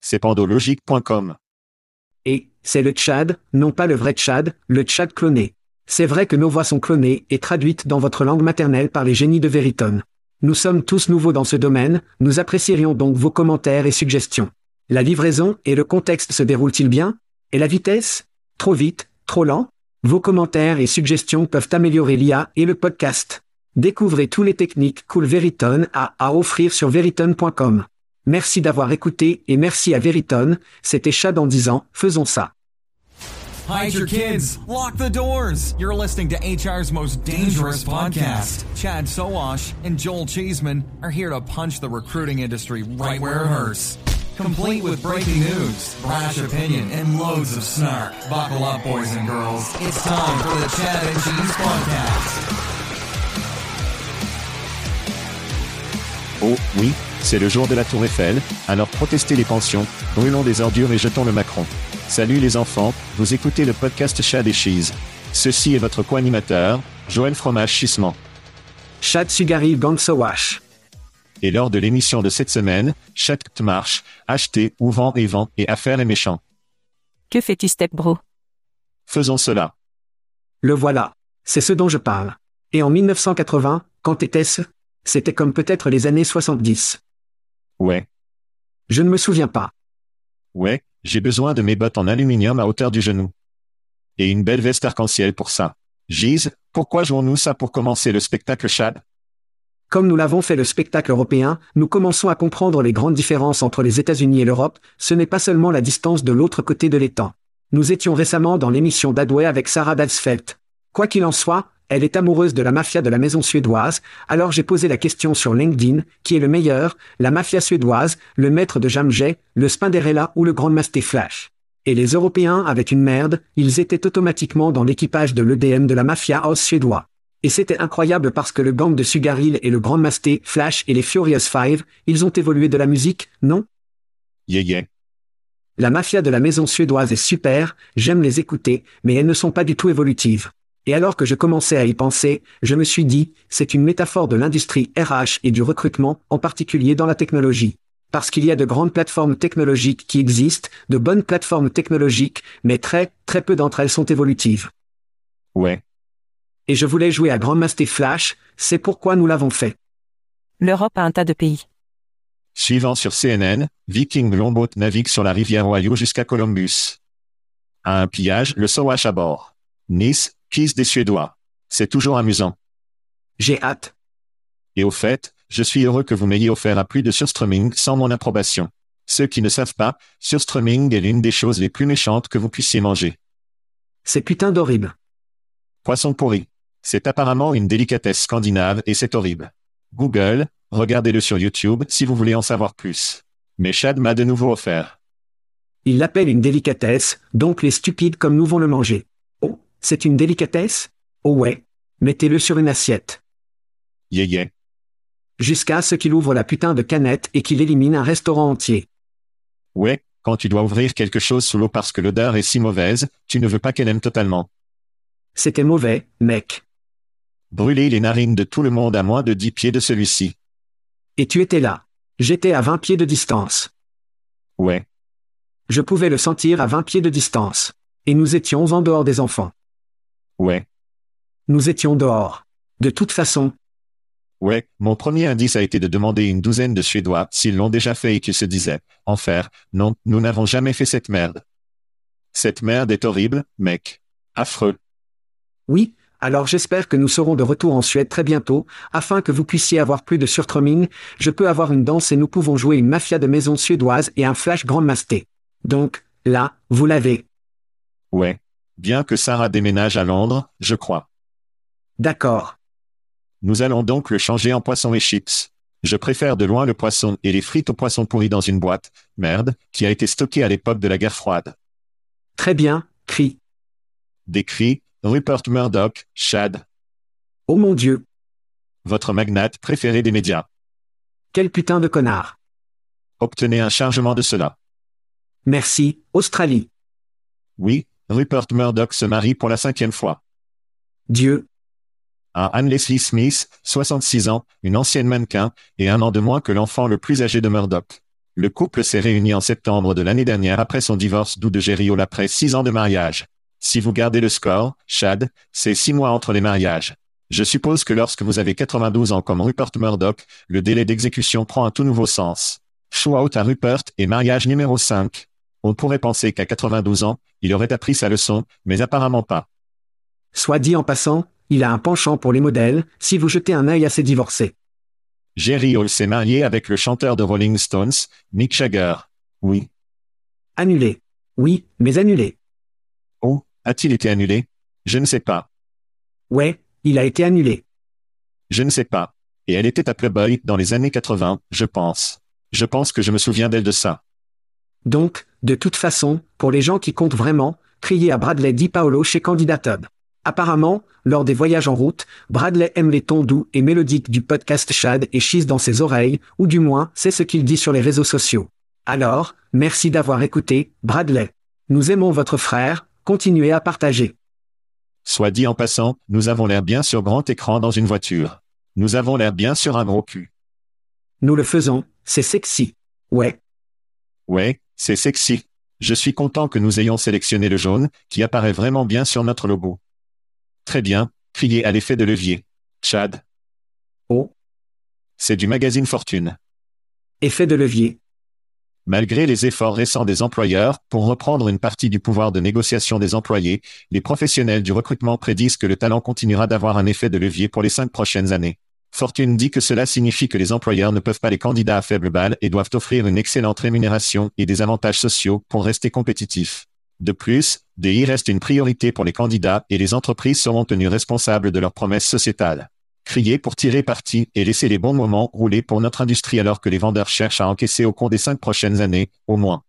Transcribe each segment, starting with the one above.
C'est pandologique.com. Et, c'est le Tchad, non pas le vrai Tchad, le Tchad cloné. C'est vrai que nos voix sont clonées et traduites dans votre langue maternelle par les génies de Veritone. Nous sommes tous nouveaux dans ce domaine, nous apprécierions donc vos commentaires et suggestions. La livraison et le contexte se déroulent-ils bien? Et la vitesse? Trop vite? Trop lent? Vos commentaires et suggestions peuvent améliorer l'IA et le podcast. Découvrez tous les techniques Cool Veritone a à offrir sur veritone.com. Merci d'avoir écouté et merci à Veritone, c'était Chad en disant, faisons ça. Hide your kids. Lock the doors. You're listening to HR's most dangerous podcast. Chad Sowash and Joel Cheeseman are here to punch the recruiting industry right where it hurts. Complete with breaking news, brash opinion, and loads of snark. Buckle up, boys and girls. It's time for the Chad and Cheese podcast. Oh, oui, c'est le jour de la Tour Eiffel, alors protestez les pensions, brûlons des ordures et jetons le Macron. Salut les enfants, vous écoutez le podcast Chad et Cheese. Ceci est votre co-animateur, Joël Fromage Chissement. Chad Sugari Gangsowash. Et lors de l'émission de cette semaine, Chat marche, acheter ou vend et vend et affaire est méchant. Que fais-tu Step Bro? Faisons cela. Le voilà. C'est ce dont je parle. Et en 1980, quand était-ce? C'était comme peut-être les années 70. Ouais, Je ne me souviens pas. ouais, j'ai besoin de mes bottes en aluminium à hauteur du genou. Et une belle veste arc-en-ciel pour ça. Gise, pourquoi jouons-nous ça pour commencer le spectacle Chad? Comme nous l'avons fait le spectacle européen, nous commençons à comprendre les grandes différences entre les États-Unis et l'Europe, ce n'est pas seulement la distance de l'autre côté de l'étang. Nous étions récemment dans l'émission d'Adway avec Sarah Dalsfeld. Quoi qu'il en soit, elle est amoureuse de la mafia de la maison suédoise, alors j'ai posé la question sur LinkedIn, qui est le meilleur, la mafia suédoise, le maître de Jamjay, le Spinderella ou le Grand Masté Flash? Et les Européens avaient une merde, ils étaient automatiquement dans l'équipage de l'EDM de la mafia house suédois. Et c'était incroyable parce que le gang de Sugaril et le Grand Masté, Flash et les Furious Five, ils ont évolué de la musique, non? Yeah yeah. La mafia de la maison suédoise est super, j'aime les écouter, mais elles ne sont pas du tout évolutives. Et alors que je commençais à y penser, je me suis dit, c'est une métaphore de l'industrie RH et du recrutement, en particulier dans la technologie. Parce qu'il y a de grandes plateformes technologiques qui existent, de bonnes plateformes technologiques, mais très, très peu d'entre elles sont évolutives. Ouais. Et je voulais jouer à Grandmaster Flash, c'est pourquoi nous l'avons fait. L'Europe a un tas de pays. Suivant sur CNN, Viking Longboat navigue sur la rivière Ohio jusqu'à Columbus. À un pillage, le Sowash à bord. Nice, Kiss des Suédois. C'est toujours amusant. J'ai hâte. Et au fait, je suis heureux que vous m'ayez offert un de surstreaming sans mon approbation. Ceux qui ne savent pas, surstreaming est l'une des choses les plus méchantes que vous puissiez manger. C'est putain d'horrible. Poisson pourri. C'est apparemment une délicatesse scandinave et c'est horrible. Google, regardez-le sur YouTube si vous voulez en savoir plus. Mais Chad m'a de nouveau offert. Il l'appelle une délicatesse, donc les stupides comme nous vont le manger. C'est une délicatesse? Oh ouais. Mettez-le sur une assiette. Yeah yeah. Jusqu'à ce qu'il ouvre la putain de canette et qu'il élimine un restaurant entier. Ouais, quand tu dois ouvrir quelque chose sous l'eau parce que l'odeur est si mauvaise, tu ne veux pas qu'elle aime totalement. C'était mauvais, mec. Brûler les narines de tout le monde à moins de 10 pieds de celui-ci. Et tu étais là. J'étais à 20 pieds de distance. Ouais. Je pouvais le sentir à 20 pieds de distance. Et nous étions en dehors des enfants. Ouais. Nous étions dehors. De toute façon, Ouais, mon premier indice a été de demander une douzaine de Suédois s'ils l'ont déjà fait et qu'ils se disaient, enfer, non, nous n'avons jamais fait cette merde. Cette merde est horrible, mec. Affreux. Oui, alors j'espère que nous serons de retour en Suède très bientôt, afin que vous puissiez avoir plus de surtroming, je peux avoir une danse et nous pouvons jouer une mafia de maison suédoise et un flash grandmasté. Donc, là, vous l'avez. Ouais. Bien que Sarah déménage à Londres, je crois. D'accord. Nous allons donc le changer en poisson et chips. Je préfère de loin le poisson et les frites au poisson pourri dans une boîte, merde, qui a été stockée à l'époque de la guerre froide. Très bien, cri. Des cris, Rupert Murdoch, Chad, Oh mon Dieu, votre magnate préféré des médias. quel putain de connard. Obtenez un chargement de cela. Merci, Australie. Oui, Rupert Murdoch se marie pour la cinquième fois. Dieu, À Anne Leslie Smith, 66 ans, une ancienne mannequin, et un an de moins que l'enfant le plus âgé de Murdoch. Le couple s'est réuni en septembre de l'année dernière après son divorce d'où de Gériol après six ans de mariage. Si vous gardez le score, Chad, c'est six mois entre les mariages. Je suppose que lorsque vous avez 92 ans comme Rupert Murdoch, le délai d'exécution prend un tout nouveau sens. Shout à Rupert et mariage numéro 5. On pourrait penser qu'à 92 ans, il aurait appris sa leçon, mais apparemment pas. soit dit en passant, il a un penchant pour les modèles, si vous jetez un œil à ses divorcés. Jerry Hall s'est marié avec le chanteur de Rolling Stones, Mick Jagger. Oui. Annulé. Oui, mais annulé. Oh, a-t-il été annulé? Je ne sais pas. Ouais, il a été annulé. Je ne sais pas. Et elle était à Playboy dans les années 80, je pense. Je pense que je me souviens d'elle de ça. Donc, de toute façon, pour les gens qui comptent vraiment, criez à Bradley Di Paolo chez Candidat Hub. Apparemment, lors des voyages en route, Bradley aime les tons doux et mélodiques du podcast Chad et chise dans ses oreilles, ou du moins, c'est ce qu'il dit sur les réseaux sociaux. Alors, merci d'avoir écouté, Bradley. Nous aimons votre frère, continuez à partager. Soit dit en passant, nous avons l'air bien sur grand écran dans une voiture. Nous avons l'air bien sur un gros cul. Nous le faisons, c'est sexy. Ouais, Ouais, c'est sexy. Je suis content que nous ayons sélectionné le jaune, qui apparaît vraiment bien sur notre logo. Très bien, criez à l'effet de levier. Chad. Oh. C'est du magazine Fortune. effet de levier. Malgré les efforts récents des employeurs pour reprendre une partie du pouvoir de négociation des employés, les professionnels du recrutement prédisent que le talent continuera d'avoir un effet de levier pour les cinq prochaines années. Fortune dit que cela signifie que les employeurs ne peuvent pas les candidats à faible balle et doivent offrir une excellente rémunération et des avantages sociaux pour rester compétitifs. De plus, DI reste une priorité pour les candidats et les entreprises seront tenues responsables de leurs promesses sociétales. Crier pour tirer parti et laisser les bons moments rouler pour notre industrie alors que les vendeurs cherchent à encaisser au cours des cinq prochaines années, au moins.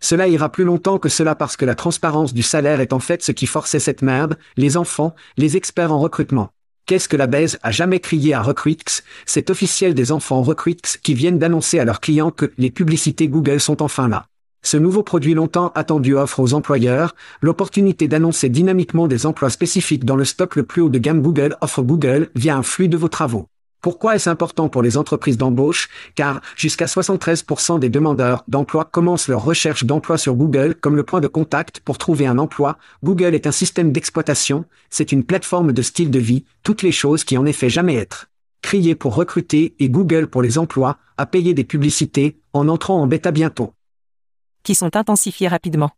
Cela ira plus longtemps que cela parce que la transparence du salaire est en fait ce qui forçait cette merde, les enfants, les experts en recrutement. Qu'est-ce que la baise a jamais crié à Recruits? C'est officiel des enfants Recruits qui viennent d'annoncer à leurs clients que les publicités Google sont enfin là. Ce nouveau produit longtemps attendu offre aux employeurs l'opportunité d'annoncer dynamiquement des emplois spécifiques dans le stock le plus haut de gamme Google offre Google via un flux de vos travaux. Pourquoi est-ce important pour les entreprises d'embauche? Car jusqu'à 73% des demandeurs d'emploi commencent leur recherche d'emploi sur Google comme le point de contact pour trouver un emploi. Google est un système d'exploitation, c'est une plateforme de style de vie, toutes les choses qui en effet jamais être. Crier pour recruter et Google pour les emplois, à payer des publicités, en entrant en bêta bientôt. qui sont intensifiés rapidement.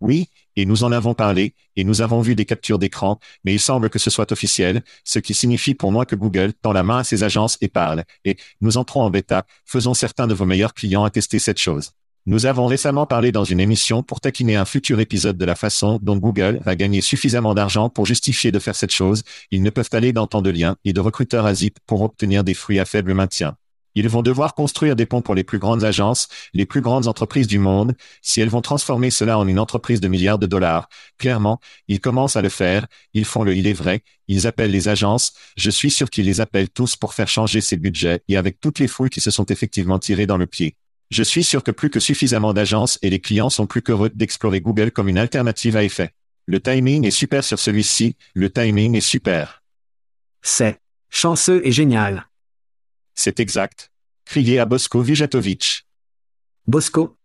Oui, et nous en avons parlé, et nous avons vu des captures d'écran, mais il semble que ce soit officiel, ce qui signifie pour moi que Google tend la main à ses agences et parle, et nous entrons en bêta, faisons certains de vos meilleurs clients attester cette chose. Nous avons récemment parlé dans une émission pour taquiner un futur épisode de la façon dont Google va gagner suffisamment d'argent pour justifier de faire cette chose, ils ne peuvent aller dans tant de liens et de recruteurs à zip pour obtenir des fruits à faible maintien. Ils vont devoir construire des ponts pour les plus grandes agences, les plus grandes entreprises du monde, si elles vont transformer cela en une entreprise de milliards de dollars. Clairement, ils commencent à le faire, ils font le il est vrai, ils appellent les agences, je suis sûr qu'ils les appellent tous pour faire changer ces budgets et avec toutes les fouilles qui se sont effectivement tirées dans le pied. Je suis sûr que plus que suffisamment d'agences et les clients sont plus qu'heureux d'explorer Google comme une alternative à effet. Le timing est super sur celui-ci, le timing est super. C'est chanceux et génial. C'est exact. Criez à Bosko Vijatovic. Bosco,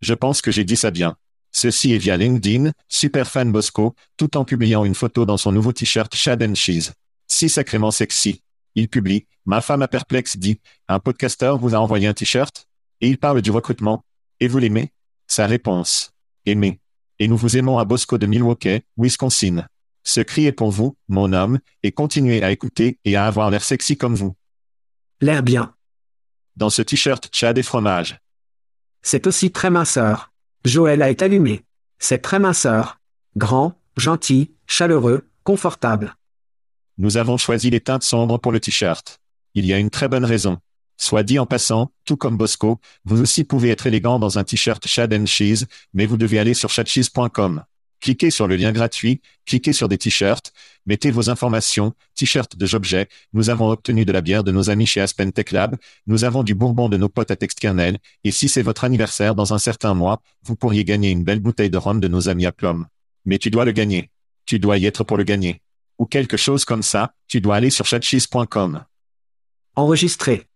Je pense que j'ai dit ça bien. Ceci est via LinkedIn, super fan Bosco, tout en publiant une photo dans son nouveau t-shirt Shad and Cheese. Si sacrément sexy. Il publie, ma femme a perplexe dit, un podcasteur vous a envoyé un t-shirt? Et il parle du recrutement. Et vous l'aimez? Sa réponse. Aimer. Et nous vous aimons à Bosco de Milwaukee, Wisconsin. Ce cri est pour vous, mon homme, et continuez à écouter et à avoir l'air sexy comme vous. L'air bien. Dans ce t-shirt Chad et fromage. C'est aussi très minceur. Joël a été allumé. C'est très minceur. Grand, gentil, chaleureux, confortable. Nous avons choisi les teintes sombres pour le t-shirt. Il y a une très bonne raison. Soit dit en passant, tout comme Bosco, vous aussi pouvez être élégant dans un t-shirt Shad and Cheese, mais vous devez aller sur shadcheese.com. Cliquez sur le lien gratuit, cliquez sur des t-shirts, mettez vos informations, t-shirt de Jobjet, nous avons obtenu de la bière de nos amis chez Aspen Tech Lab, nous avons du bourbon de nos potes à Textkernel, et si c'est votre anniversaire dans un certain mois, vous pourriez gagner une belle bouteille de rhum de nos amis à Plum. Mais tu dois le gagner. Tu dois y être pour le gagner. Ou quelque chose comme ça, tu dois aller sur chatcheese.com. Enregistré.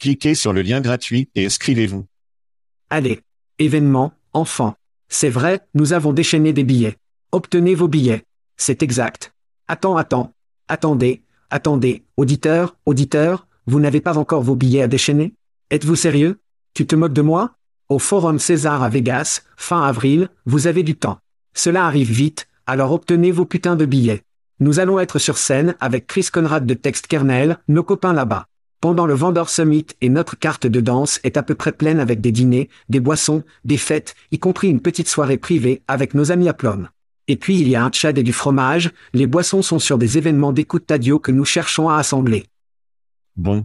Cliquez sur le lien gratuit et inscrivez-vous. Allez. Événement, enfant. C'est vrai, nous avons déchaîné des billets. Obtenez vos billets. C'est exact. Attends, attends. Attendez, attendez. Auditeur, auditeur, vous n'avez pas encore vos billets à déchaîner? Êtes-vous sérieux? Tu te moques de moi? Au Forum César à Vegas, fin avril, vous avez du temps. Cela arrive vite, alors obtenez vos putains de billets. Nous allons être sur scène avec Chris Conrad de Text Kernel, nos copains là-bas. Pendant le Vendor Summit et notre carte de danse est à peu près pleine avec des dîners, des boissons, des fêtes, y compris une petite soirée privée avec nos amis à Plum. Et puis il y a un tchad et du fromage, les boissons sont sur des événements d'écoute tadio que nous cherchons à assembler. Bon.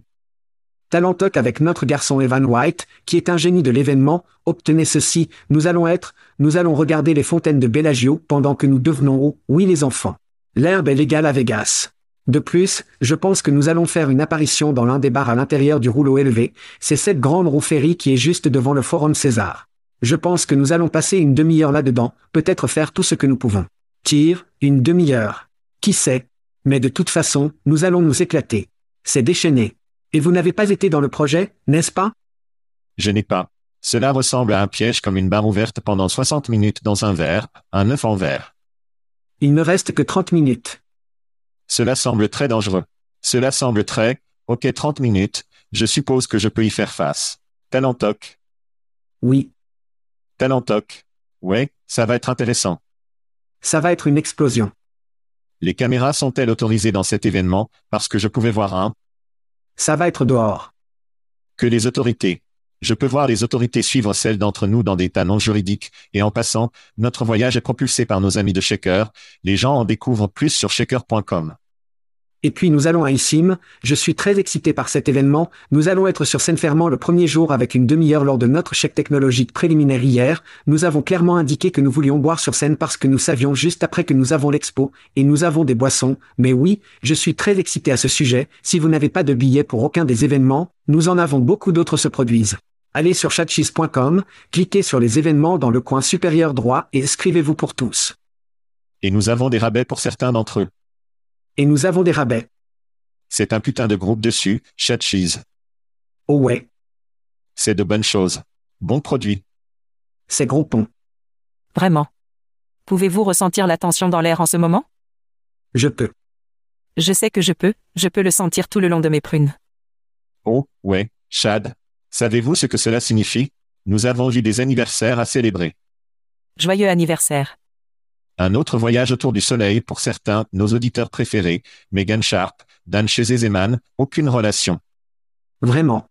Talentoc avec notre garçon Evan White, qui est un génie de l'événement, obtenez ceci, nous allons être, nous allons regarder les fontaines de Bellagio pendant que nous devenons haut, oui les enfants. L'herbe est légale à Vegas. De plus, je pense que nous allons faire une apparition dans l'un des bars à l'intérieur du rouleau élevé, c'est cette grande roue ferry qui est juste devant le Forum César. Je pense que nous allons passer une demi-heure là-dedans, peut-être faire tout ce que nous pouvons. Tire, une demi-heure. Qui sait? Mais de toute façon, nous allons nous éclater. C'est déchaîné. Et vous n'avez pas été dans le projet, n'est-ce pas? Je n'ai pas. Cela ressemble à un piège comme une barre ouverte pendant 60 minutes dans un verre, un œuf en verre. Il ne reste que 30 minutes. Cela semble très dangereux. Cela semble très, ok 30 minutes, je suppose que je peux y faire face. Talentoc. Oui, Talentoc. Ouais, ça va être intéressant. ça va être une explosion. Les caméras sont-elles autorisées dans cet événement, parce que je pouvais voir un, Ça va être dehors. que les autorités. Je peux voir les autorités suivre celles d'entre nous dans des tas non juridiques, et en passant, notre voyage est propulsé par nos amis de Shaker, les gens en découvrent plus sur shaker.com. Et puis nous allons à Issim, je suis très excité par cet événement, nous allons être sur scène fermant le premier jour avec une demi-heure lors de notre chèque technologique préliminaire hier, nous avons clairement indiqué que nous voulions boire sur scène parce que nous savions juste après que nous avons l'expo, et nous avons des boissons, mais oui, je suis très excité à ce sujet, si vous n'avez pas de billets pour aucun des événements, nous en avons beaucoup d'autres se produisent. Allez sur chatcheese.com, cliquez sur les événements dans le coin supérieur droit et inscrivez-vous pour tous. Et nous avons des rabais pour certains d'entre eux. Et nous avons des rabais. C'est un putain de groupe dessus, Chat Cheese. Oh ouais, C'est de bonnes choses. Bon produit. c'est gros pont. Vraiment. Pouvez-vous ressentir la tension dans l'air en ce moment? Je peux. Je sais que je peux, je peux le sentir tout le long de mes prunes. Oh, ouais, Chad. Savez-vous ce que cela signifie? Nous avons eu des anniversaires à célébrer. Joyeux anniversaire. Un autre voyage autour du soleil pour certains, nos auditeurs préférés, Megan Sharp, Dan Zeman, aucune relation. Vraiment.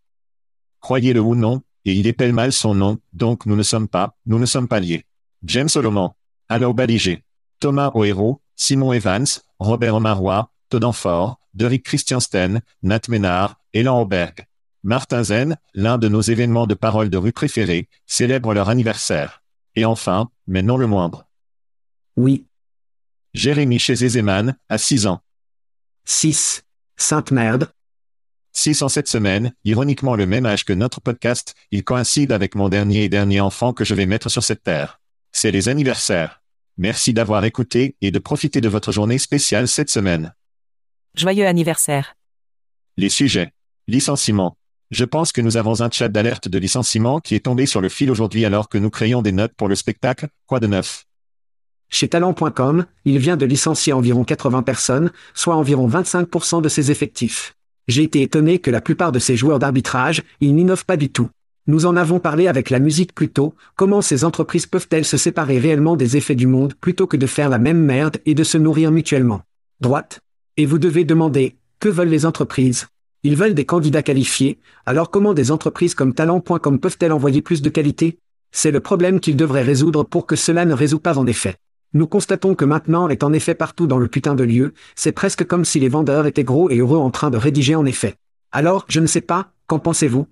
Croyez-le ou non, et il épelle mal son nom, donc nous ne sommes pas, nous ne sommes pas liés. James Solomon, Alain Baligé, Thomas O'Hero, Simon Evans, Robert Omarois, Todenfort, Derrick Christiansten, Nat Ménard, Elan Auberg. Martin Zen, l'un de nos événements de parole de rue préférés, célèbre leur anniversaire. Et enfin, mais non le moindre, Oui. Jérémy chez Zeman, à 6 ans. 6. Sainte merde. 6 en cette semaine, ironiquement le même âge que notre podcast, il coïncide avec mon dernier et dernier enfant que je vais mettre sur cette terre. C'est les anniversaires. Merci d'avoir écouté et de profiter de votre journée spéciale cette semaine. Joyeux anniversaire. Les sujets. Licenciement. Je pense que nous avons un chat d'alerte de licenciement qui est tombé sur le fil aujourd'hui alors que nous créons des notes pour le spectacle. Quoi de neuf? Chez talent.com, il vient de licencier environ 80 personnes, soit environ 25% de ses effectifs. J'ai été étonné que la plupart de ces joueurs d'arbitrage, ils n'innovent pas du tout. Nous en avons parlé avec la musique plus tôt, comment ces entreprises peuvent-elles se séparer réellement des effets du monde plutôt que de faire la même merde et de se nourrir mutuellement? Droite. Et vous devez demander, que veulent les entreprises? Ils veulent des candidats qualifiés, alors comment des entreprises comme talent.com peuvent-elles envoyer plus de qualité? C'est le problème qu'ils devraient résoudre pour que cela ne résout pas en effet. Nous constatons que maintenant est en effet partout dans le putain de lieu, c'est presque comme si les vendeurs étaient gros et heureux en train de rédiger en effet. Alors, je ne sais pas, qu'en pensez-vous?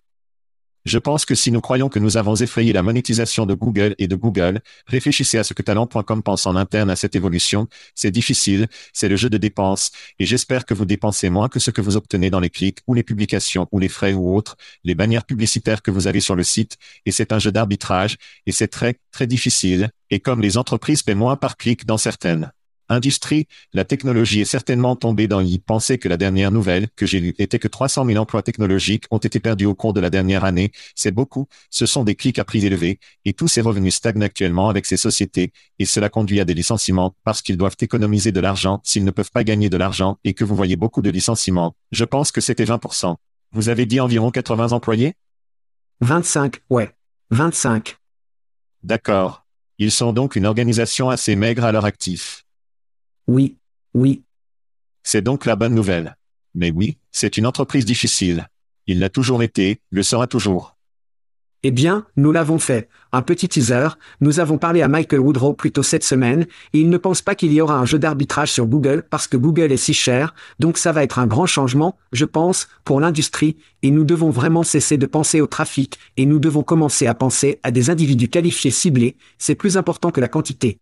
Je pense que si nous croyons que nous avons effrayé la monétisation de Google et de Google, réfléchissez à ce que talent.com pense en interne à cette évolution, c'est difficile, c'est le jeu de dépenses, et j'espère que vous dépensez moins que ce que vous obtenez dans les clics ou les publications ou les frais ou autres, les bannières publicitaires que vous avez sur le site, et c'est un jeu d'arbitrage, et c'est très, très difficile, et comme les entreprises paient moins par clic dans certaines industries, la technologie est certainement tombée dans y penser que la dernière nouvelle que j'ai lue était que 300 000 emplois technologiques ont été perdus au cours de la dernière année. C'est beaucoup, ce sont des clics à prix élevés, et tous ces revenus stagnent actuellement avec ces sociétés, et cela conduit à des licenciements parce qu'ils doivent économiser de l'argent s'ils ne peuvent pas gagner de l'argent et que vous voyez beaucoup de licenciements. Je pense que c'était 20%. Vous avez dit environ 80 employés? 25, ouais. 25. D'accord. Ils sont donc une organisation assez maigre à leur actif. Oui, oui. C'est donc la bonne nouvelle. Mais oui, c'est une entreprise difficile. Il l'a toujours été, le sera toujours. Eh bien, nous l'avons fait. Un petit teaser, nous avons parlé à Michael Woodrow plus tôt cette semaine, et il ne pense pas qu'il y aura un jeu d'arbitrage sur Google parce que Google est si cher, donc ça va être un grand changement, je pense, pour l'industrie, et nous devons vraiment cesser de penser au trafic, et nous devons commencer à penser à des individus qualifiés ciblés, c'est plus important que la quantité.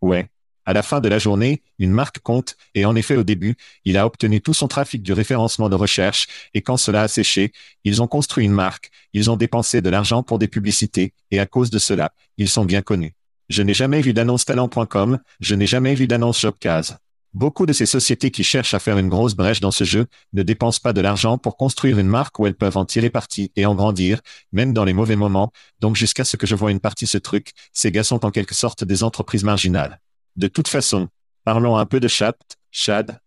Ouais. À la fin de la journée, une marque compte, et en effet au début, il a obtenu tout son trafic du référencement de recherche, et quand cela a séché, ils ont construit une marque, ils ont dépensé de l'argent pour des publicités, et à cause de cela, ils sont bien connus. Je n'ai jamais vu d'annonce talent.com, je n'ai jamais vu d'annonce Jobcase. Beaucoup de ces sociétés qui cherchent à faire une grosse brèche dans ce jeu ne dépensent pas de l'argent pour construire une marque où elles peuvent en tirer parti et en grandir, même dans les mauvais moments, donc jusqu'à ce que je vois une partie ce truc, ces gars sont en quelque sorte des entreprises marginales. De toute façon, parlons un peu de chat, Chad,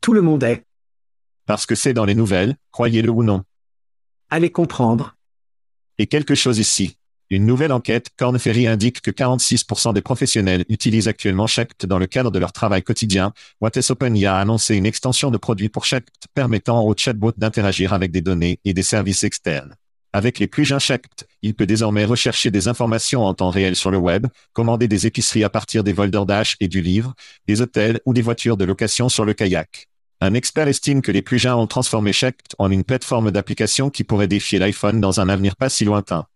Tout le monde est. parce que c'est dans les nouvelles, croyez-le ou non. Allez comprendre. Et quelque chose ici. Une nouvelle enquête, Corn Ferry indique que 46% des professionnels utilisent actuellement Shact dans le cadre de leur travail quotidien. What is Open a annoncé une extension de produits pour Shact permettant au chatbot d'interagir avec des données et des services externes. Avec les jeunes Shact, il peut désormais rechercher des informations en temps réel sur le web, commander des épiceries à partir des vols d'ordage et du livre, des hôtels ou des voitures de location sur le kayak. Un expert estime que les plus jeunes ont transformé Shact en une plateforme d'application qui pourrait défier l'iPhone dans un avenir pas si lointain.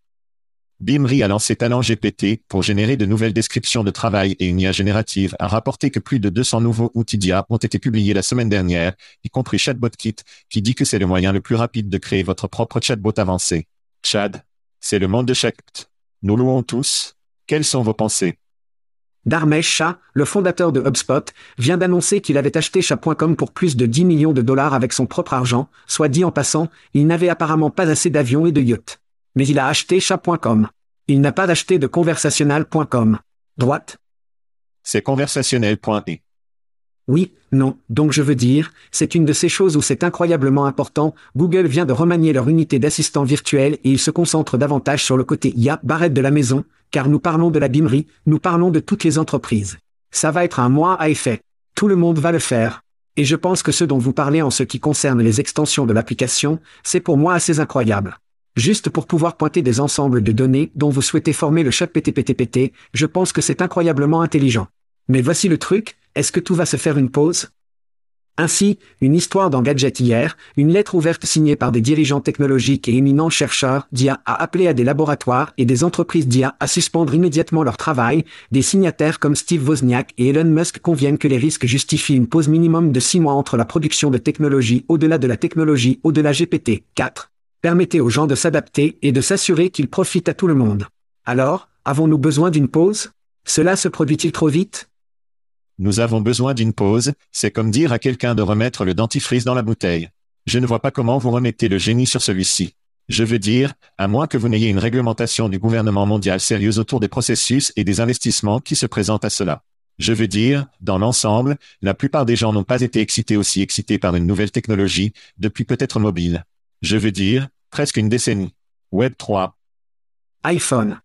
Bimri a lancé Talent GPT pour générer de nouvelles descriptions de travail et une IA générative a rapporté que plus de 200 nouveaux outils d'IA ont été publiés la semaine dernière, y compris ChatbotKit, qui dit que c'est le moyen le plus rapide de créer votre propre chatbot avancé. Chad, c'est le monde de Shact. Nous louons tous. Quelles sont vos pensées? Dharmesh Shah, le fondateur de HubSpot, vient d'annoncer qu'il avait acheté Chat.com pour plus de 10 millions de dollars avec son propre argent, soit dit en passant, il n'avait apparemment pas assez d'avions et de yachts. Mais il a acheté Chat.com. Il n'a pas acheté de conversationnel.com. Droite C'est conversationnel.e. Oui, non, donc je veux dire, c'est une de ces choses où c'est incroyablement important, Google vient de remanier leur unité d'assistant virtuel et ils se concentrent davantage sur le côté IA barrette de la maison, car nous parlons de la bimerie, nous parlons de toutes les entreprises. Ça va être un mois à effet. Tout le monde va le faire. Et je pense que ce dont vous parlez en ce qui concerne les extensions de l'application, c'est pour moi assez incroyable. Juste pour pouvoir pointer des ensembles de données dont vous souhaitez former le chat PTPTPT, je pense que c'est incroyablement intelligent. Mais voici le truc, est-ce que tout va se faire une pause? Ainsi, une histoire dans Gadget hier, une lettre ouverte signée par des dirigeants technologiques et éminents chercheurs d'IA a appelé à des laboratoires et des entreprises d'IA à suspendre immédiatement leur travail, des signataires comme Steve Wozniak et Elon Musk conviennent que les risques justifient une pause minimum de six mois entre la production de technologie au-delà de la technologie au-delà GPT. 4. Permettez aux gens de s'adapter et de s'assurer qu'ils profitent à tout le monde. Alors, avons-nous besoin d'une pause? Cela se produit-il trop vite? Nous avons besoin d'une pause, c'est comme dire à quelqu'un de remettre le dentifrice dans la bouteille. Je ne vois pas comment vous remettez le génie sur celui-ci. Je veux dire, à moins que vous n'ayez une réglementation du gouvernement mondial sérieuse autour des processus et des investissements qui se présentent à cela. Je veux dire, dans l'ensemble, la plupart des gens n'ont pas été excités aussi excités par une nouvelle technologie, depuis peut-être mobile. Je veux dire, presque une décennie. Web 3 iPhone.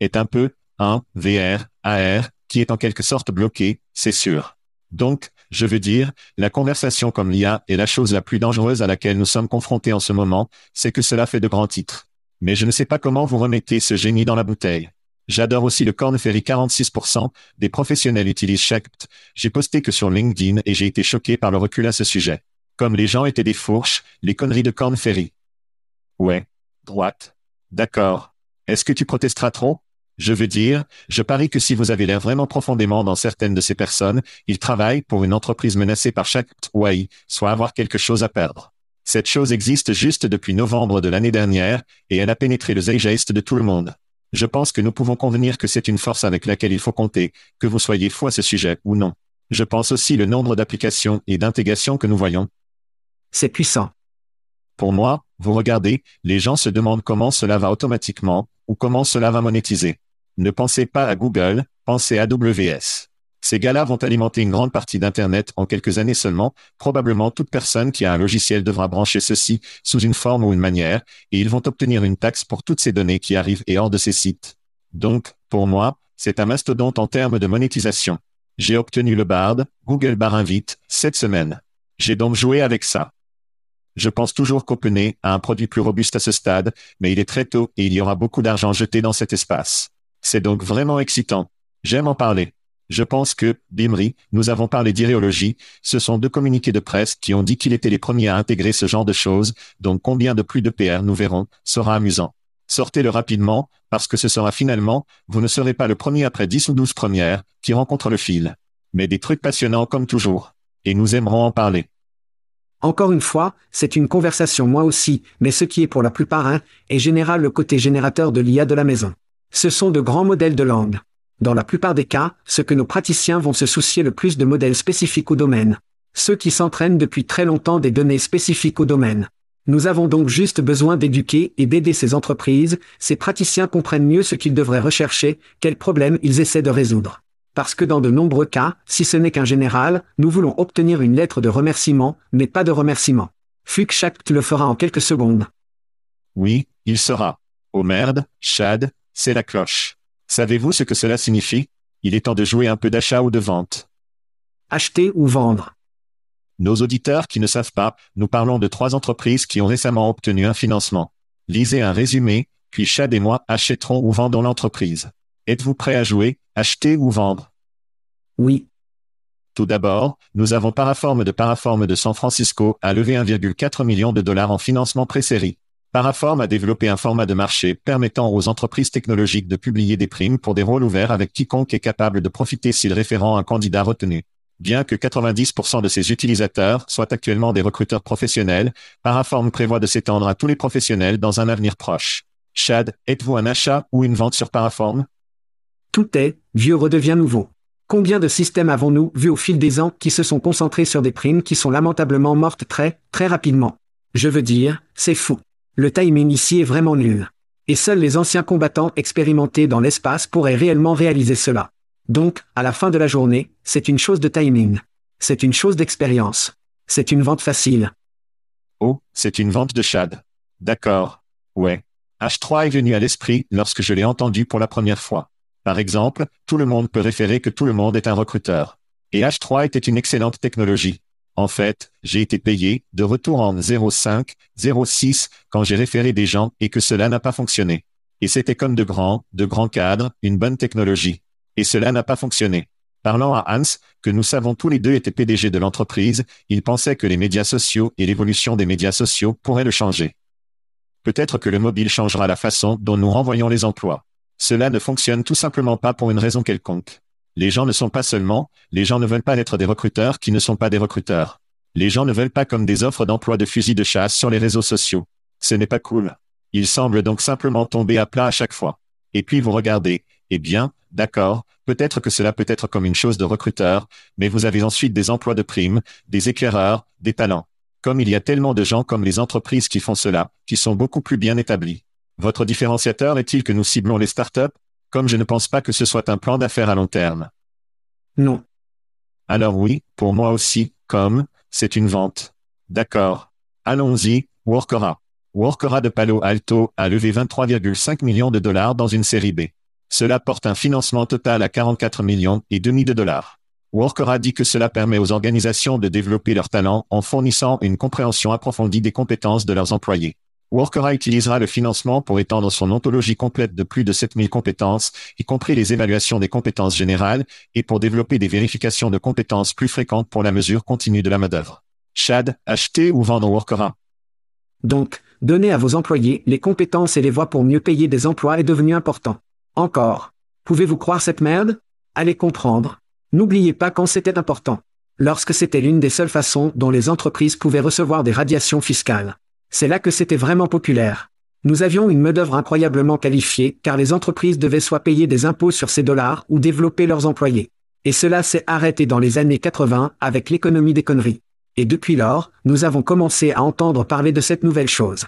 est un peu un VR, AR, est en quelque sorte bloqué, c'est sûr. Donc, je veux dire, la conversation comme l'IA est la chose la plus dangereuse à laquelle nous sommes confrontés en ce moment, c'est que cela fait de grands titres. Mais je ne sais pas comment vous remettez ce génie dans la bouteille. J'adore aussi le Corn Ferry 46%, des professionnels utilisent Shact. J'ai posté que sur LinkedIn et j'ai été choqué par le recul à ce sujet. Comme les gens étaient des fourches, les conneries de Corn Ferry. Ouais. Droite. D'accord. Est-ce que tu protesteras trop? Je veux dire, je parie que si vous avez l'air vraiment profondément dans certaines de ces personnes, ils travaillent pour une entreprise menacée par chaque TWAI, soit avoir quelque chose à perdre. Cette chose existe juste depuis novembre de l'année dernière, et elle a pénétré le zeitgeist de tout le monde. Je pense que nous pouvons convenir que c'est une force avec laquelle il faut compter, que vous soyez fou à ce sujet ou non. Je pense aussi le nombre d'applications et d'intégrations que nous voyons. C'est puissant. Pour moi, vous regardez, les gens se demandent comment cela va automatiquement, ou comment cela va monétiser. Ne pensez pas à Google, pensez à AWS. Ces gars-là vont alimenter une grande partie d'Internet en quelques années seulement. Probablement toute personne qui a un logiciel devra brancher ceci sous une forme ou une manière, et ils vont obtenir une taxe pour toutes ces données qui arrivent et hors de ces sites. Donc, pour moi, c'est un mastodonte en termes de monétisation. J'ai obtenu le BARD, Google Bar Invite, cette semaine. J'ai donc joué avec ça. Je pense toujours qu'OpenAI a un produit plus robuste à ce stade, mais il est très tôt et il y aura beaucoup d'argent jeté dans cet espace. C'est donc vraiment excitant. J'aime en parler. Je pense que, Bimri, nous avons parlé d'idéologie, ce sont deux communiqués de presse qui ont dit qu'il était les premiers à intégrer ce genre de choses, donc combien de plus de PR nous verrons, sera amusant. Sortez-le rapidement, parce que ce sera finalement, vous ne serez pas le premier après 10 ou 12 premières, qui rencontre le fil. Mais des trucs passionnants comme toujours. Et nous aimerons en parler. Encore une fois, c'est une conversation moi aussi, mais ce qui est pour la plupart un, est général le côté générateur de l'IA de la maison. Ce sont de grands modèles de langue. Dans la plupart des cas, ce que nos praticiens vont se soucier le plus de modèles spécifiques au domaine. Ceux qui s'entraînent depuis très longtemps des données spécifiques au domaine. Nous avons donc juste besoin d'éduquer et d'aider ces entreprises, ces praticiens comprennent mieux ce qu'ils devraient rechercher, quels problèmes ils essaient de résoudre. Parce que dans de nombreux cas, si ce n'est qu'un général, nous voulons obtenir une lettre de remerciement, mais pas de remerciement. Fuck tu le feras en quelques secondes. Oui, il sera. Oh merde, Chad, c'est la cloche. Savez-vous ce que cela signifie? Il est temps de jouer un peu d'achat ou de vente. Acheter ou vendre. Nos auditeurs qui ne savent pas, nous parlons de trois entreprises qui ont récemment obtenu un financement. Lisez un résumé, puis Chad et moi achèterons ou vendons l'entreprise. Êtes-vous prêt à jouer, acheter ou vendre? Oui. Tout d'abord, nous avons Paraform de Paraform de San Francisco à levé 1,4 million de dollars en financement pré-série. Paraform a développé un format de marché permettant aux entreprises technologiques de publier des primes pour des rôles ouverts avec quiconque est capable de profiter s'il référent un candidat retenu. Bien que 90% de ses utilisateurs soient actuellement des recruteurs professionnels, Paraform prévoit de s'étendre à tous les professionnels dans un avenir proche. Chad, êtes-vous un achat ou une vente sur Paraform? Tout est, vieux redevient nouveau. Combien de systèmes avons-nous vu au fil des ans qui se sont concentrés sur des primes qui sont lamentablement mortes très, très rapidement? Je veux dire, c'est fou. Le timing ici est vraiment nul. Et seuls les anciens combattants expérimentés dans l'espace pourraient réellement réaliser cela. Donc, à la fin de la journée, c'est une chose de timing. C'est une chose d'expérience. C'est une vente facile. Oh, c'est une vente de Chad. D'accord. Ouais. H3 est venu à l'esprit lorsque je l'ai entendu pour la première fois. Par exemple, tout le monde peut référer que tout le monde est un recruteur. Et H3 était une excellente technologie. En fait, j'ai été payé de retour en 05, 06 quand j'ai référé des gens et que cela n'a pas fonctionné. Et c'était comme de grands, de grands cadres, une bonne technologie. Et cela n'a pas fonctionné. Parlant à Hans, que nous savons tous les deux étaient PDG de l'entreprise, il pensait que les médias sociaux et l'évolution des médias sociaux pourraient le changer. Peut-être que le mobile changera la façon dont nous renvoyons les emplois. Cela ne fonctionne tout simplement pas pour une raison quelconque. Les gens ne sont pas seulement, les gens ne veulent pas être des recruteurs qui ne sont pas des recruteurs. Les gens ne veulent pas comme des offres d'emploi de fusil de chasse sur les réseaux sociaux. Ce n'est pas cool. Ils semblent donc simplement tomber à plat à chaque fois. Et puis vous regardez, eh bien, d'accord, peut-être que cela peut être comme une chose de recruteur, mais vous avez ensuite des emplois de primes, des éclaireurs, des talents. Comme il y a tellement de gens comme les entreprises qui font cela, qui sont beaucoup plus bien établis. Votre différenciateur est-il que nous ciblons les startups? Comme je ne pense pas que ce soit un plan d'affaires à long terme. Non. Alors oui, pour moi aussi, comme, c'est une vente. D'accord. Allons-y, Workora. Workera de Palo Alto a levé 23,5 millions de dollars dans une série B. Cela porte un financement total à 44 millions et demi de dollars. Workera dit que cela permet aux organisations de développer leurs talents en fournissant une compréhension approfondie des compétences de leurs employés. Workera utilisera le financement pour étendre son ontologie complète de plus de 7000 compétences, y compris les évaluations des compétences générales, et pour développer des vérifications de compétences plus fréquentes pour la mesure continue de la main-d'œuvre. Chad, acheter ou vendre Workera? Donc, donner à vos employés les compétences et les voies pour mieux payer des emplois est devenu important. Encore. Pouvez-vous croire cette merde? Allez comprendre. N'oubliez pas quand c'était important. Lorsque c'était l'une des seules façons dont les entreprises pouvaient recevoir des radiations fiscales. C'est là que c'était vraiment populaire. Nous avions une main-d'œuvre incroyablement qualifiée, car les entreprises devaient soit payer des impôts sur ces dollars ou développer leurs employés. Et cela s'est arrêté dans les années 80 avec l'économie des conneries. Et depuis lors, nous avons commencé à entendre parler de cette nouvelle chose.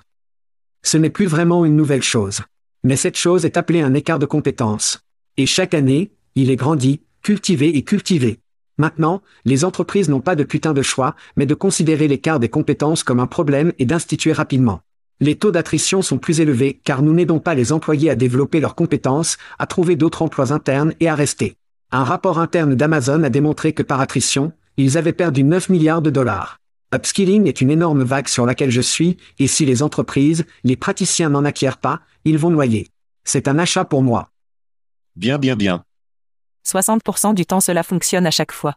Ce n'est plus vraiment une nouvelle chose. Mais cette chose est appelée un écart de compétences. Et chaque année, il est grandi, cultivé et cultivé. Maintenant, les entreprises n'ont pas de putain de choix, mais de considérer l'écart des compétences comme un problème et d'instituer rapidement. Les taux d'attrition sont plus élevés car nous n'aidons pas les employés à développer leurs compétences, à trouver d'autres emplois internes et à rester. Un rapport interne d'Amazon a démontré que par attrition, ils avaient perdu 9 milliards de dollars. Upskilling est une énorme vague sur laquelle je suis, et si les entreprises, les praticiens n'en acquièrent pas, ils vont noyer. C'est un achat pour moi. Bien, bien, bien. 60% du temps cela fonctionne à chaque fois.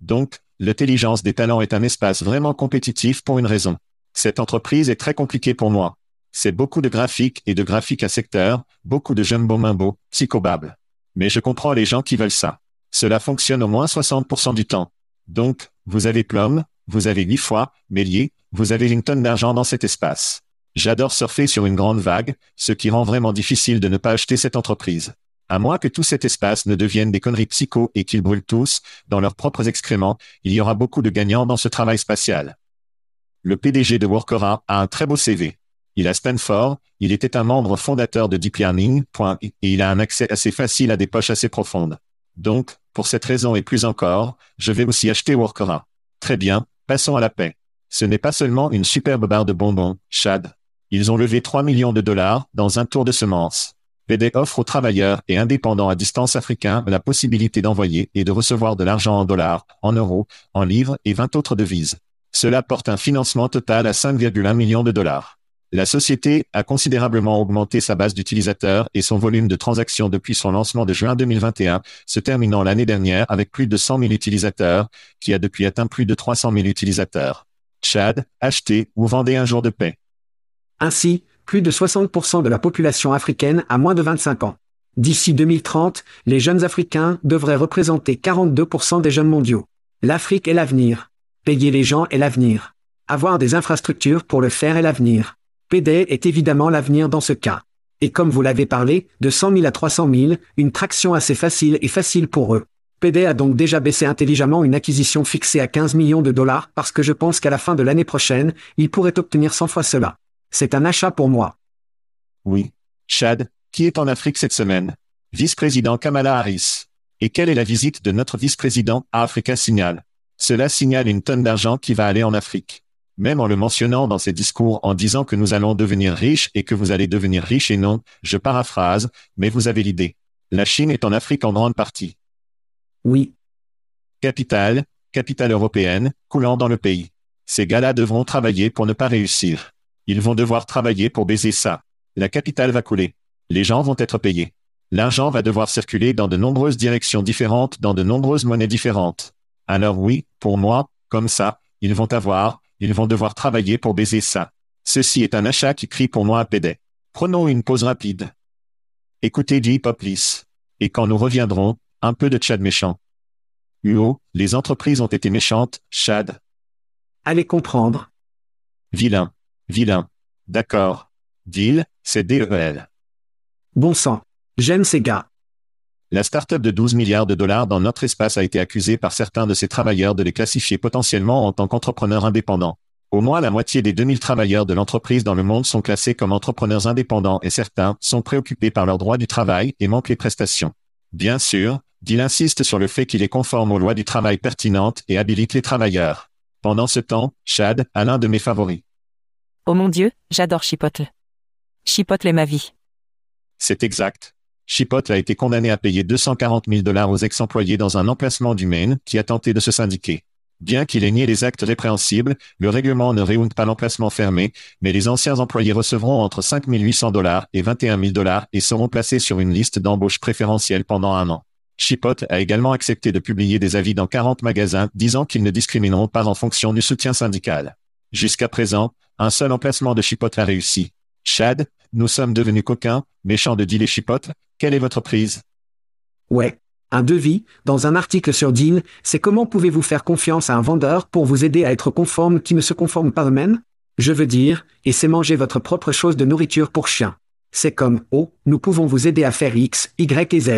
Donc, l'intelligence des talents est un espace vraiment compétitif pour une raison. Cette entreprise est très compliquée pour moi. C'est beaucoup de graphiques et de graphiques à secteur, beaucoup de jumbo mimbo, psychobable. Mais je comprends les gens qui veulent ça. Cela fonctionne au moins 60% du temps. Donc, vous avez Plum, vous avez fois, Mélier, vous avez une tonne d'argent dans cet espace. J'adore surfer sur une grande vague, ce qui rend vraiment difficile de ne pas acheter cette entreprise. À moins que tout cet espace ne devienne des conneries psycho et qu'ils brûlent tous, dans leurs propres excréments, il y aura beaucoup de gagnants dans ce travail spatial. Le PDG de Workera a un très beau CV. Il a Stanford, il était un membre fondateur de Deep Learning, et il a un accès assez facile à des poches assez profondes. Donc, pour cette raison et plus encore, je vais aussi acheter Workera. Très bien, passons à la paix. Ce n'est pas seulement une superbe barre de bonbons, Chad. Ils ont levé 3 millions de dollars dans un tour de semences. PD offre aux travailleurs et indépendants à distance africains la possibilité d'envoyer et de recevoir de l'argent en dollars, en euros, en livres et 20 autres devises. Cela porte un financement total à 5,1 millions de dollars. La société a considérablement augmenté sa base d'utilisateurs et son volume de transactions depuis son lancement de juin 2021, se terminant l'année dernière avec plus de 100 000 utilisateurs, qui a depuis atteint plus de 300 000 utilisateurs. Chad, achetez ou vendez un jour de paix. Ainsi, plus de 60% de la population africaine a moins de 25 ans. D'ici 2030, les jeunes Africains devraient représenter 42% des jeunes mondiaux. L'Afrique est l'avenir. Payer les gens est l'avenir. Avoir des infrastructures pour le faire est l'avenir. PD est évidemment l'avenir dans ce cas. Et comme vous l'avez parlé, de 100 000 à 300 000, une traction assez facile et facile pour eux. PD a donc déjà baissé intelligemment une acquisition fixée à 15 millions de dollars parce que je pense qu'à la fin de l'année prochaine, il pourrait obtenir 100 fois cela. C'est un achat pour moi. Oui. Chad, qui est en Afrique cette semaine? Vice-président Kamala Harris. Et quelle est la visite de notre vice-président à Africa Signal? Cela signale une tonne d'argent qui va aller en Afrique. Même en le mentionnant dans ses discours en disant que nous allons devenir riches et que vous allez devenir riches et non, je paraphrase, mais vous avez l'idée. La Chine est en Afrique en grande partie. Oui. Capitale, capitale européenne, coulant dans le pays. Ces gars-là devront travailler pour ne pas réussir. Ils vont devoir travailler pour baiser ça. La capitale va couler. Les gens vont être payés. L'argent va devoir circuler dans de nombreuses directions différentes, dans de nombreuses monnaies différentes. Alors oui, pour moi, comme ça, ils vont avoir, ils vont devoir travailler pour baiser ça. Ceci est un achat qui crie pour moi à PD. Prenons une pause rapide. Écoutez J. Poplis. Et quand nous reviendrons, un peu de Chad méchant. UO, les entreprises ont été méchantes, Chad. Allez comprendre. Vilain. Vilain. D'accord. Deal, c'est DEL. Bon sang. J'aime ces gars. La start-up de 12 milliards de dollars dans notre espace a été accusée par certains de ses travailleurs de les classifier potentiellement en tant qu'entrepreneurs indépendants. Au moins la moitié des 2000 travailleurs de l'entreprise dans le monde sont classés comme entrepreneurs indépendants et certains sont préoccupés par leurs droits du travail et manquent les prestations. Bien sûr, Deal insiste sur le fait qu'il est conforme aux lois du travail pertinentes et habilite les travailleurs. Pendant ce temps, Chad a l'un de mes favoris. Oh mon Dieu, j'adore Chipotle. Chipotle est ma vie. C'est exact. Chipotle a été condamné à payer 240 000 dollars aux ex-employés dans un emplacement du Maine qui a tenté de se syndiquer. Bien qu'il ait nié les actes répréhensibles, le règlement ne réunit pas l'emplacement fermé, mais les anciens employés recevront entre 5 800 dollars et 21 000 dollars et seront placés sur une liste d'embauche préférentielle pendant un an. Chipotle a également accepté de publier des avis dans 40 magasins disant qu'ils ne discrimineront pas en fonction du soutien syndical. Jusqu'à présent, un seul emplacement de Chipotle a réussi. Chad, nous sommes devenus coquins, méchants de deal et Chipotle, quelle est votre prise? Ouais. Un devis, dans un article sur Deal, c'est comment pouvez-vous faire confiance à un vendeur pour vous aider à être conforme qui ne se conforme pas eux-mêmes? Je veux dire, et c'est manger votre propre chose de nourriture pour chien. C'est comme, oh, nous pouvons vous aider à faire X, Y et Z.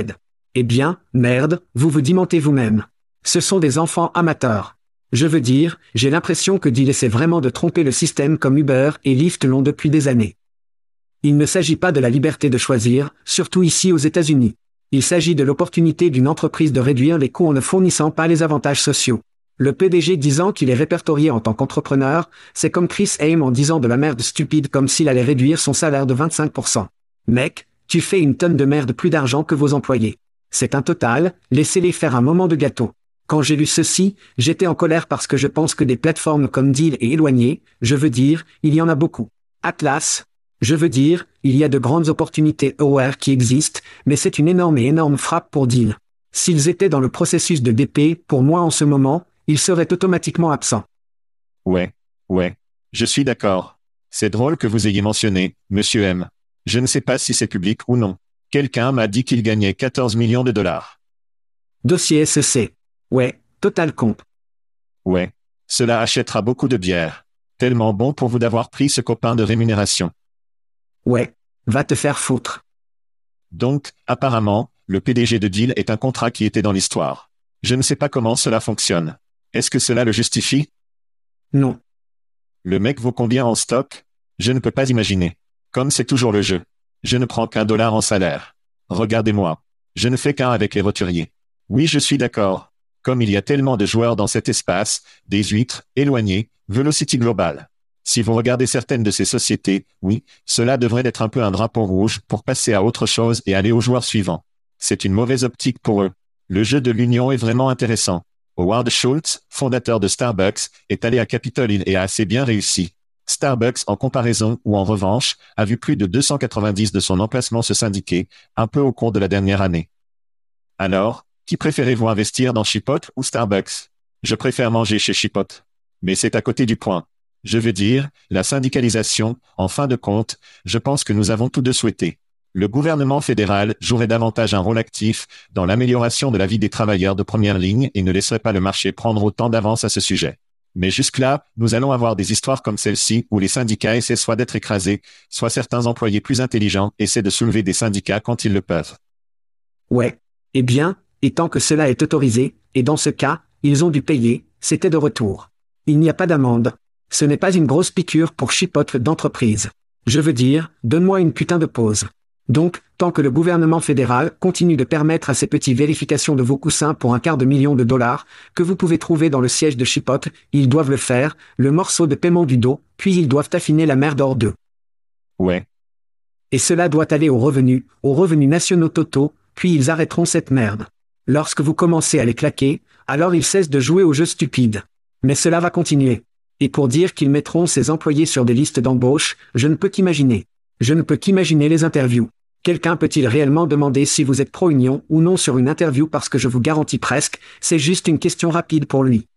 Eh bien, merde, vous vous dimentez vous-même. Ce sont des enfants amateurs. Je veux dire, j'ai l'impression que Deal essaie vraiment de tromper le système comme Uber et Lyft l'ont depuis des années. Il ne s'agit pas de la liberté de choisir, surtout ici aux États-Unis. Il s'agit de l'opportunité d'une entreprise de réduire les coûts en ne fournissant pas les avantages sociaux. Le PDG disant qu'il est répertorié en tant qu'entrepreneur, c'est comme Chris Haim en disant de la merde stupide comme s'il allait réduire son salaire de 25%. Mec, tu fais une tonne de merde plus d'argent que vos employés. C'est un total, laissez-les faire un moment de gâteau. Quand j'ai lu ceci, j'étais en colère parce que je pense que des plateformes comme Deal et Éloigné, je veux dire, il y en a beaucoup. Atlas, je veux dire, il y a de grandes opportunités OR qui existent, mais c'est une énorme et énorme frappe pour Deal. S'ils étaient dans le processus de DP, pour moi en ce moment, ils seraient automatiquement absents. Ouais, ouais. Je suis d'accord. C'est drôle que vous ayez mentionné, monsieur M. Je ne sais pas si c'est public ou non. Quelqu'un m'a dit qu'il gagnait 14 millions de dollars. Dossier SEC. Ouais, total comp. Ouais. Cela achètera beaucoup de bière. Tellement bon pour vous d'avoir pris ce copain de rémunération. Ouais. Va te faire foutre. Donc, apparemment, le PDG de Deal est un contrat qui était dans l'histoire. Je ne sais pas comment cela fonctionne. Est-ce que cela le justifie? Non. Le mec vaut combien en stock? Je ne peux pas imaginer. Comme c'est toujours le jeu. Je ne prends qu'un dollar en salaire. Regardez-moi. Je ne fais qu'un avec les roturiers. Oui, je suis d'accord. Comme il y a tellement de joueurs dans cet espace, des huîtres, éloignés, Velocity Global. Si vous regardez certaines de ces sociétés, oui, cela devrait être un peu un drapeau rouge pour passer à autre chose et aller aux joueurs suivants. C'est une mauvaise optique pour eux. Le jeu de l'union est vraiment intéressant. Howard Schultz, fondateur de Starbucks, est allé à Capitol Hill et a assez bien réussi. Starbucks, en comparaison ou en revanche, a vu plus de 290 de son emplacement se syndiquer, un peu au cours de la dernière année. Alors, qui préférez-vous investir dans Chipotle ou Starbucks? Je préfère manger chez Chipotle. Mais c'est à côté du point. Je veux dire, la syndicalisation, en fin de compte, je pense que nous avons tous deux souhaité. Le gouvernement fédéral jouerait davantage un rôle actif dans l'amélioration de la vie des travailleurs de première ligne et ne laisserait pas le marché prendre autant d'avance à ce sujet. Mais jusque-là, nous allons avoir des histoires comme celle-ci où les syndicats essaient soit d'être écrasés, soit certains employés plus intelligents essaient de soulever des syndicats quand ils le peuvent. Ouais. Eh bien, et tant que cela est autorisé, et dans ce cas, ils ont dû payer, c'était de retour. Il n'y a pas d'amende. Ce n'est pas une grosse piqûre pour chipotle d'entreprise. Je veux dire, donne-moi une putain de pause. Donc, tant que le gouvernement fédéral continue de permettre à ces petits vérifications de vos coussins pour un quart de million de dollars, que vous pouvez trouver dans le siège de Chipotle, ils doivent le faire, le morceau de paiement du dos, puis ils doivent affiner la merde hors d'eux. Ouais. Et cela doit aller aux revenus, aux revenus nationaux totaux, puis ils arrêteront cette merde. Lorsque vous commencez à les claquer, alors ils cessent de jouer au jeu stupide. Mais cela va continuer. Et pour dire qu'ils mettront ces employés sur des listes d'embauche, je ne peux qu'imaginer. Je ne peux qu'imaginer les interviews. Quelqu'un peut-il réellement demander si vous êtes pro-union ou non sur une interview parce que je vous garantis presque, c'est juste une question rapide pour lui.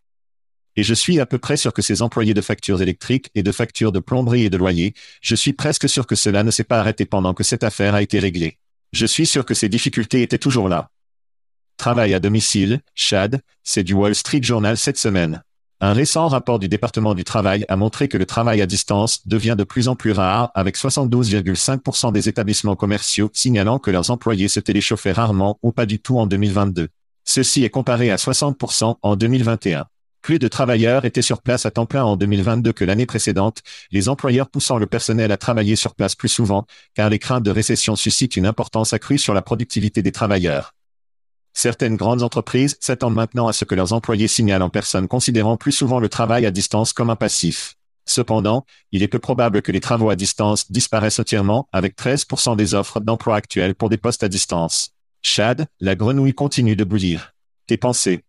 Et je suis à peu près sûr que ces employés de factures électriques et de factures de plomberie et de loyer, je suis presque sûr que cela ne s'est pas arrêté pendant que cette affaire a été réglée. Je suis sûr que ces difficultés étaient toujours là. Travail à domicile, Chad, c'est du Wall Street Journal cette semaine. Un récent rapport du département du travail a montré que le travail à distance devient de plus en plus rare avec 72,5% des établissements commerciaux signalant que leurs employés se téléchauffaient rarement ou pas du tout en 2022. Ceci est comparé à 60% en 2021. Plus de travailleurs étaient sur place à temps plein en 2022 que l'année précédente, les employeurs poussant le personnel à travailler sur place plus souvent, car les craintes de récession suscitent une importance accrue sur la productivité des travailleurs. Certaines grandes entreprises s'attendent maintenant à ce que leurs employés signalent en personne considérant plus souvent le travail à distance comme un passif. Cependant, il est peu probable que les travaux à distance disparaissent entièrement avec 13% des offres d'emploi actuelles pour des postes à distance. Chad, la grenouille continue de bouillir. Tes pensées?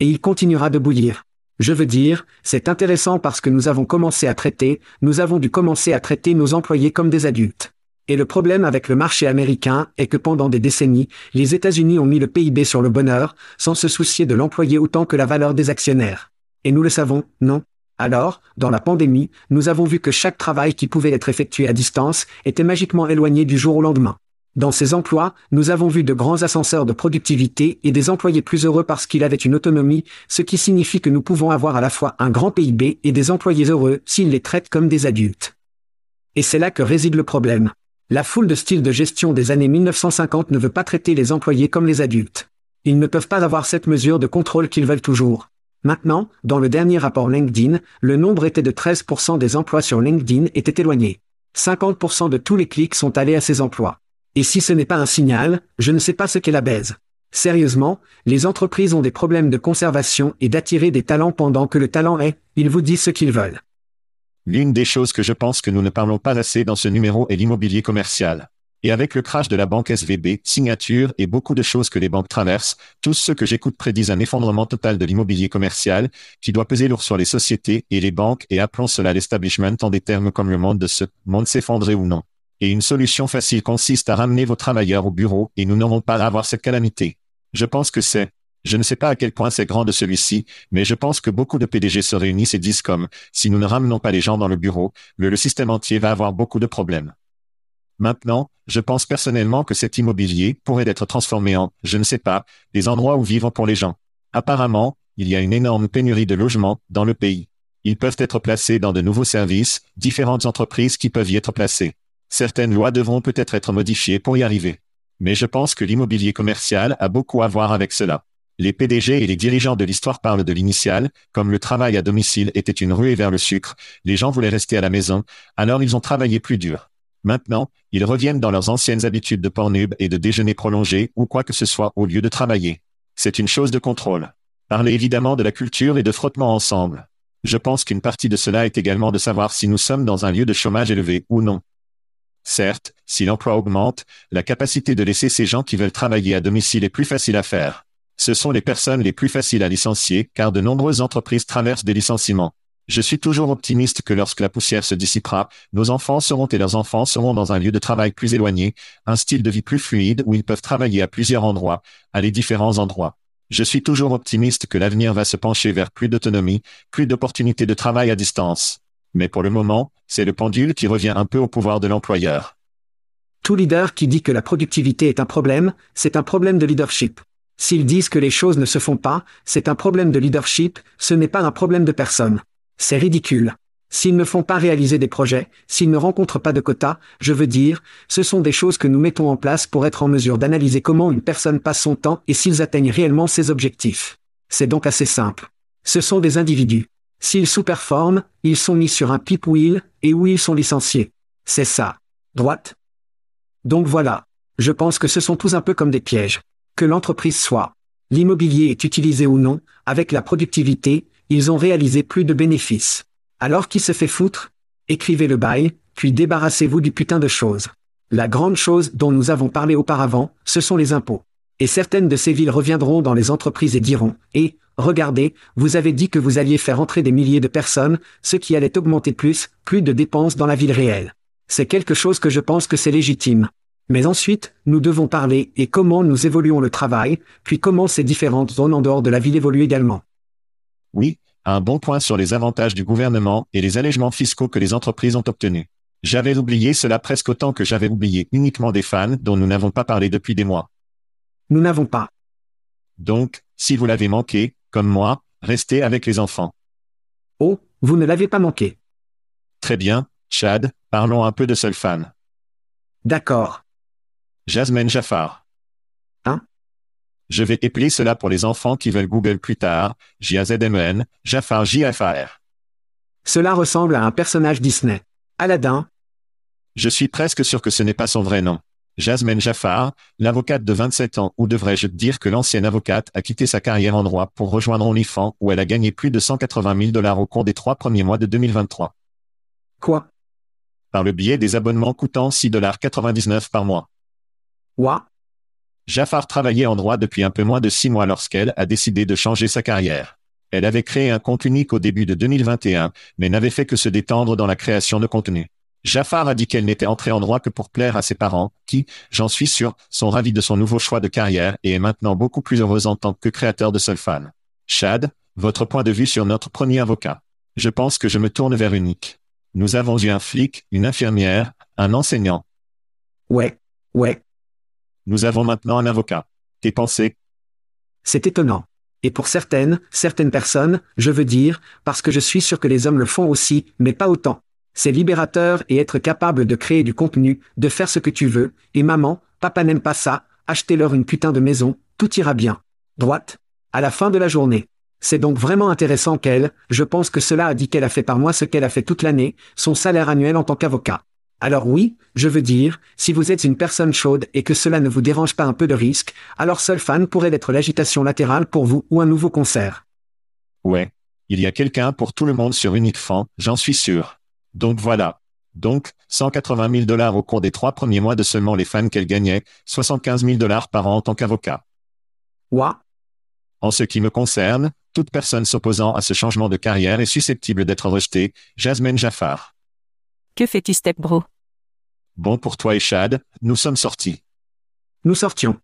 Et il continuera de bouillir. Je veux dire, c'est intéressant parce que nous avons commencé à traiter, nous avons dû commencer à traiter nos employés comme des adultes. Et le problème avec le marché américain est que pendant des décennies, les États-Unis ont mis le PIB sur le bonheur, sans se soucier de l'employé autant que la valeur des actionnaires. Et nous le savons, non? Alors, dans la pandémie, nous avons vu que chaque travail qui pouvait être effectué à distance était magiquement éloigné du jour au lendemain. Dans ces emplois, nous avons vu de grands ascenseurs de productivité et des employés plus heureux parce qu'ils avaient une autonomie, ce qui signifie que nous pouvons avoir à la fois un grand PIB et des employés heureux s'ils les traitent comme des adultes. Et c'est là que réside le problème. La foule de styles de gestion des années 1950 ne veut pas traiter les employés comme les adultes. Ils ne peuvent pas avoir cette mesure de contrôle qu'ils veulent toujours. Maintenant, dans le dernier rapport LinkedIn, le nombre était de 13% des emplois sur LinkedIn étaient éloignés. 50% de tous les clics sont allés à ces emplois. Et si ce n'est pas un signal, je ne sais pas ce qu'est la baise. Sérieusement, les entreprises ont des problèmes de conservation et d'attirer des talents pendant que le talent est, ils vous disent ce qu'ils veulent. L'une des choses que je pense que nous ne parlons pas assez dans ce numéro est l'immobilier commercial. Et avec le crash de la banque SVB, signature et beaucoup de choses que les banques traversent, tous ceux que j'écoute prédisent un effondrement total de l'immobilier commercial, qui doit peser lourd sur les sociétés et les banques et appelons cela l'establishment en des termes comme le monde de ce monde s'effondrer ou non. Et une solution facile consiste à ramener vos travailleurs au bureau et nous n'aurons pas à avoir cette calamité. Je pense que c'est, je ne sais pas à quel point c'est grand de celui-ci, mais je pense que beaucoup de PDG se réunissent et disent comme, si nous ne ramenons pas les gens dans le bureau, le, système entier va avoir beaucoup de problèmes. Maintenant, je pense personnellement que cet immobilier pourrait être transformé en, je ne sais pas, des endroits où vivre pour les gens. Apparemment, il y a une énorme pénurie de logements dans le pays. Ils peuvent être placés dans de nouveaux services, différentes entreprises qui peuvent y être placées. Certaines lois devront peut-être être modifiées pour y arriver. Mais je pense que l'immobilier commercial a beaucoup à voir avec cela. Les PDG et les dirigeants de l'histoire parlent de l'initial, comme le travail à domicile était une ruée vers le sucre, les gens voulaient rester à la maison, alors ils ont travaillé plus dur. Maintenant, ils reviennent dans leurs anciennes habitudes de pornube et de déjeuner prolongé ou quoi que ce soit au lieu de travailler. C'est une chose de contrôle. Parlez évidemment de la culture et de frottement ensemble. Je pense qu'une partie de cela est également de savoir si nous sommes dans un lieu de chômage élevé ou non. Certes, si l'emploi augmente, la capacité de laisser ces gens qui veulent travailler à domicile est plus facile à faire. Ce sont les personnes les plus faciles à licencier car de nombreuses entreprises traversent des licenciements. Je suis toujours optimiste que lorsque la poussière se dissipera, nos enfants seront et leurs enfants seront dans un lieu de travail plus éloigné, un style de vie plus fluide où ils peuvent travailler à plusieurs endroits, à les différents endroits. Je suis toujours optimiste que l'avenir va se pencher vers plus d'autonomie, plus d'opportunités de travail à distance. Mais pour le moment, c'est le pendule qui revient un peu au pouvoir de l'employeur. Tout leader qui dit que la productivité est un problème, c'est un problème de leadership. S'ils disent que les choses ne se font pas, c'est un problème de leadership, ce n'est pas un problème de personne. C'est ridicule. S'ils ne font pas réaliser des projets, s'ils ne rencontrent pas de quotas, je veux dire, ce sont des choses que nous mettons en place pour être en mesure d'analyser comment une personne passe son temps et s'ils atteignent réellement ses objectifs. C'est donc assez simple. Ce sont des individus. S'ils sous-performent, ils sont mis sur un pip wheel, et où ils sont licenciés. C'est ça. Droite. Donc voilà. Je pense que ce sont tous un peu comme des pièges. L'entreprise soit. L'immobilier est utilisé ou non, avec la productivité, ils ont réalisé plus de bénéfices. Alors qui se fait foutre? Écrivez le bail, puis débarrassez-vous du putain de choses. La grande chose dont nous avons parlé auparavant, ce sont les impôts. Et certaines de ces villes reviendront dans les entreprises et diront, et, Regardez, vous avez dit que vous alliez faire entrer des milliers de personnes, ce qui allait augmenter plus, plus de dépenses dans la ville réelle. C'est quelque chose que je pense que c'est légitime. Mais ensuite, nous devons parler et comment nous évoluons le travail, puis comment ces différentes zones en dehors de la ville évoluent également. Oui, un bon point sur les avantages du gouvernement et les allègements fiscaux que les entreprises ont obtenus. J'avais oublié cela presque autant que j'avais oublié uniquement des fans dont nous n'avons pas parlé depuis des mois. Nous n'avons pas. Donc, si vous l'avez manqué, comme moi, restez avec les enfants. Oh, vous ne l'avez pas manqué. Très bien, Chad, parlons un peu de Sulfan. D'accord. Jasmine Jafar. Hein? Je vais épeler cela pour les enfants qui veullen Google plus tard, J-A-Z-M-E-N, Jafar J-F-A-R. Cela ressemble à un personnage Disney. Aladdin. Je suis presque sûr que ce n'est pas son vrai nom. Jasmine Jaffar, l'avocate de 27 ans, ou devrais-je dire que l'ancienne avocate a quitté sa carrière en droit pour rejoindre OnlyFans où elle a gagné plus de 180 000 dollars au cours des trois premiers mois de 2023. Quoi? Par le biais des abonnements coûtant 6,99$ par mois. What Jaffar travaillait en droit depuis un peu moins de six mois lorsqu'elle a décidé de changer sa carrière. Elle avait créé un compte unique au début de 2021, mais n'avait fait que se détendre dans la création de contenu. Jaffar a dit qu'elle n'était entrée en droit que pour plaire à ses parents, qui, j'en suis sûr, sont ravis de son nouveau choix de carrière et est maintenant beaucoup plus heureuse en tant que créateur de Solfan. Chad, votre point de vue sur notre premier avocat. Je pense que je me tourne vers unique. Nous avons eu un flic, une infirmière, un enseignant. Ouais, ouais, Nous avons maintenant un avocat. Tes pensées c'est étonnant. Et pour certaines, certaines personnes, je veux dire, parce que je suis sûr que les hommes le font aussi, mais pas autant. C'est libérateur et être capable de créer du contenu, de faire ce que tu veux, et maman, papa n'aime pas ça, achetez-leur une putain de maison, tout ira bien. Droite. À la fin de la journée. C'est donc vraiment intéressant qu'elle, je pense que cela a dit qu'elle a fait par moi ce qu'elle a fait toute l'année, son salaire annuel en tant qu'avocat. Alors oui, je veux dire, si vous êtes une personne chaude et que cela ne vous dérange pas un peu de risque, alors seul fan pourrait être l'agitation latérale pour vous ou un nouveau concert. Ouais. Il y a quelqu'un pour tout le monde sur Unique Fan, j'en suis sûr. Donc voilà. Donc, 180 000 dollars au cours des trois premiers mois de seulement les fans qu'elle gagnait, 75 000 dollars par an en tant qu'avocat. Ouah, En ce qui me concerne, toute personne s'opposant à ce changement de carrière est susceptible d'être rejetée, Jasmine Jaffar. Que fais-tu, Step Bro? Bon pour toi et Chad, nous sommes sortis. nous sortions.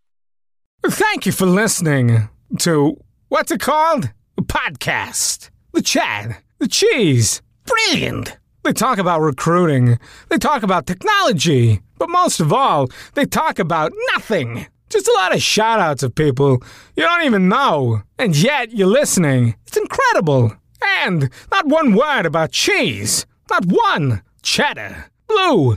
Thank you for listening to what's it called? A podcast. The Chad. The Cheese. Brilliant. They talk about recruiting. They talk about technology. But most of all, they talk about nothing. Just a lot of shout outs of people you don't even know. And yet you're listening. It's incredible. And not one word about cheese. Not one. Cheddar. Blue.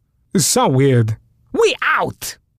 It's so weird. We out!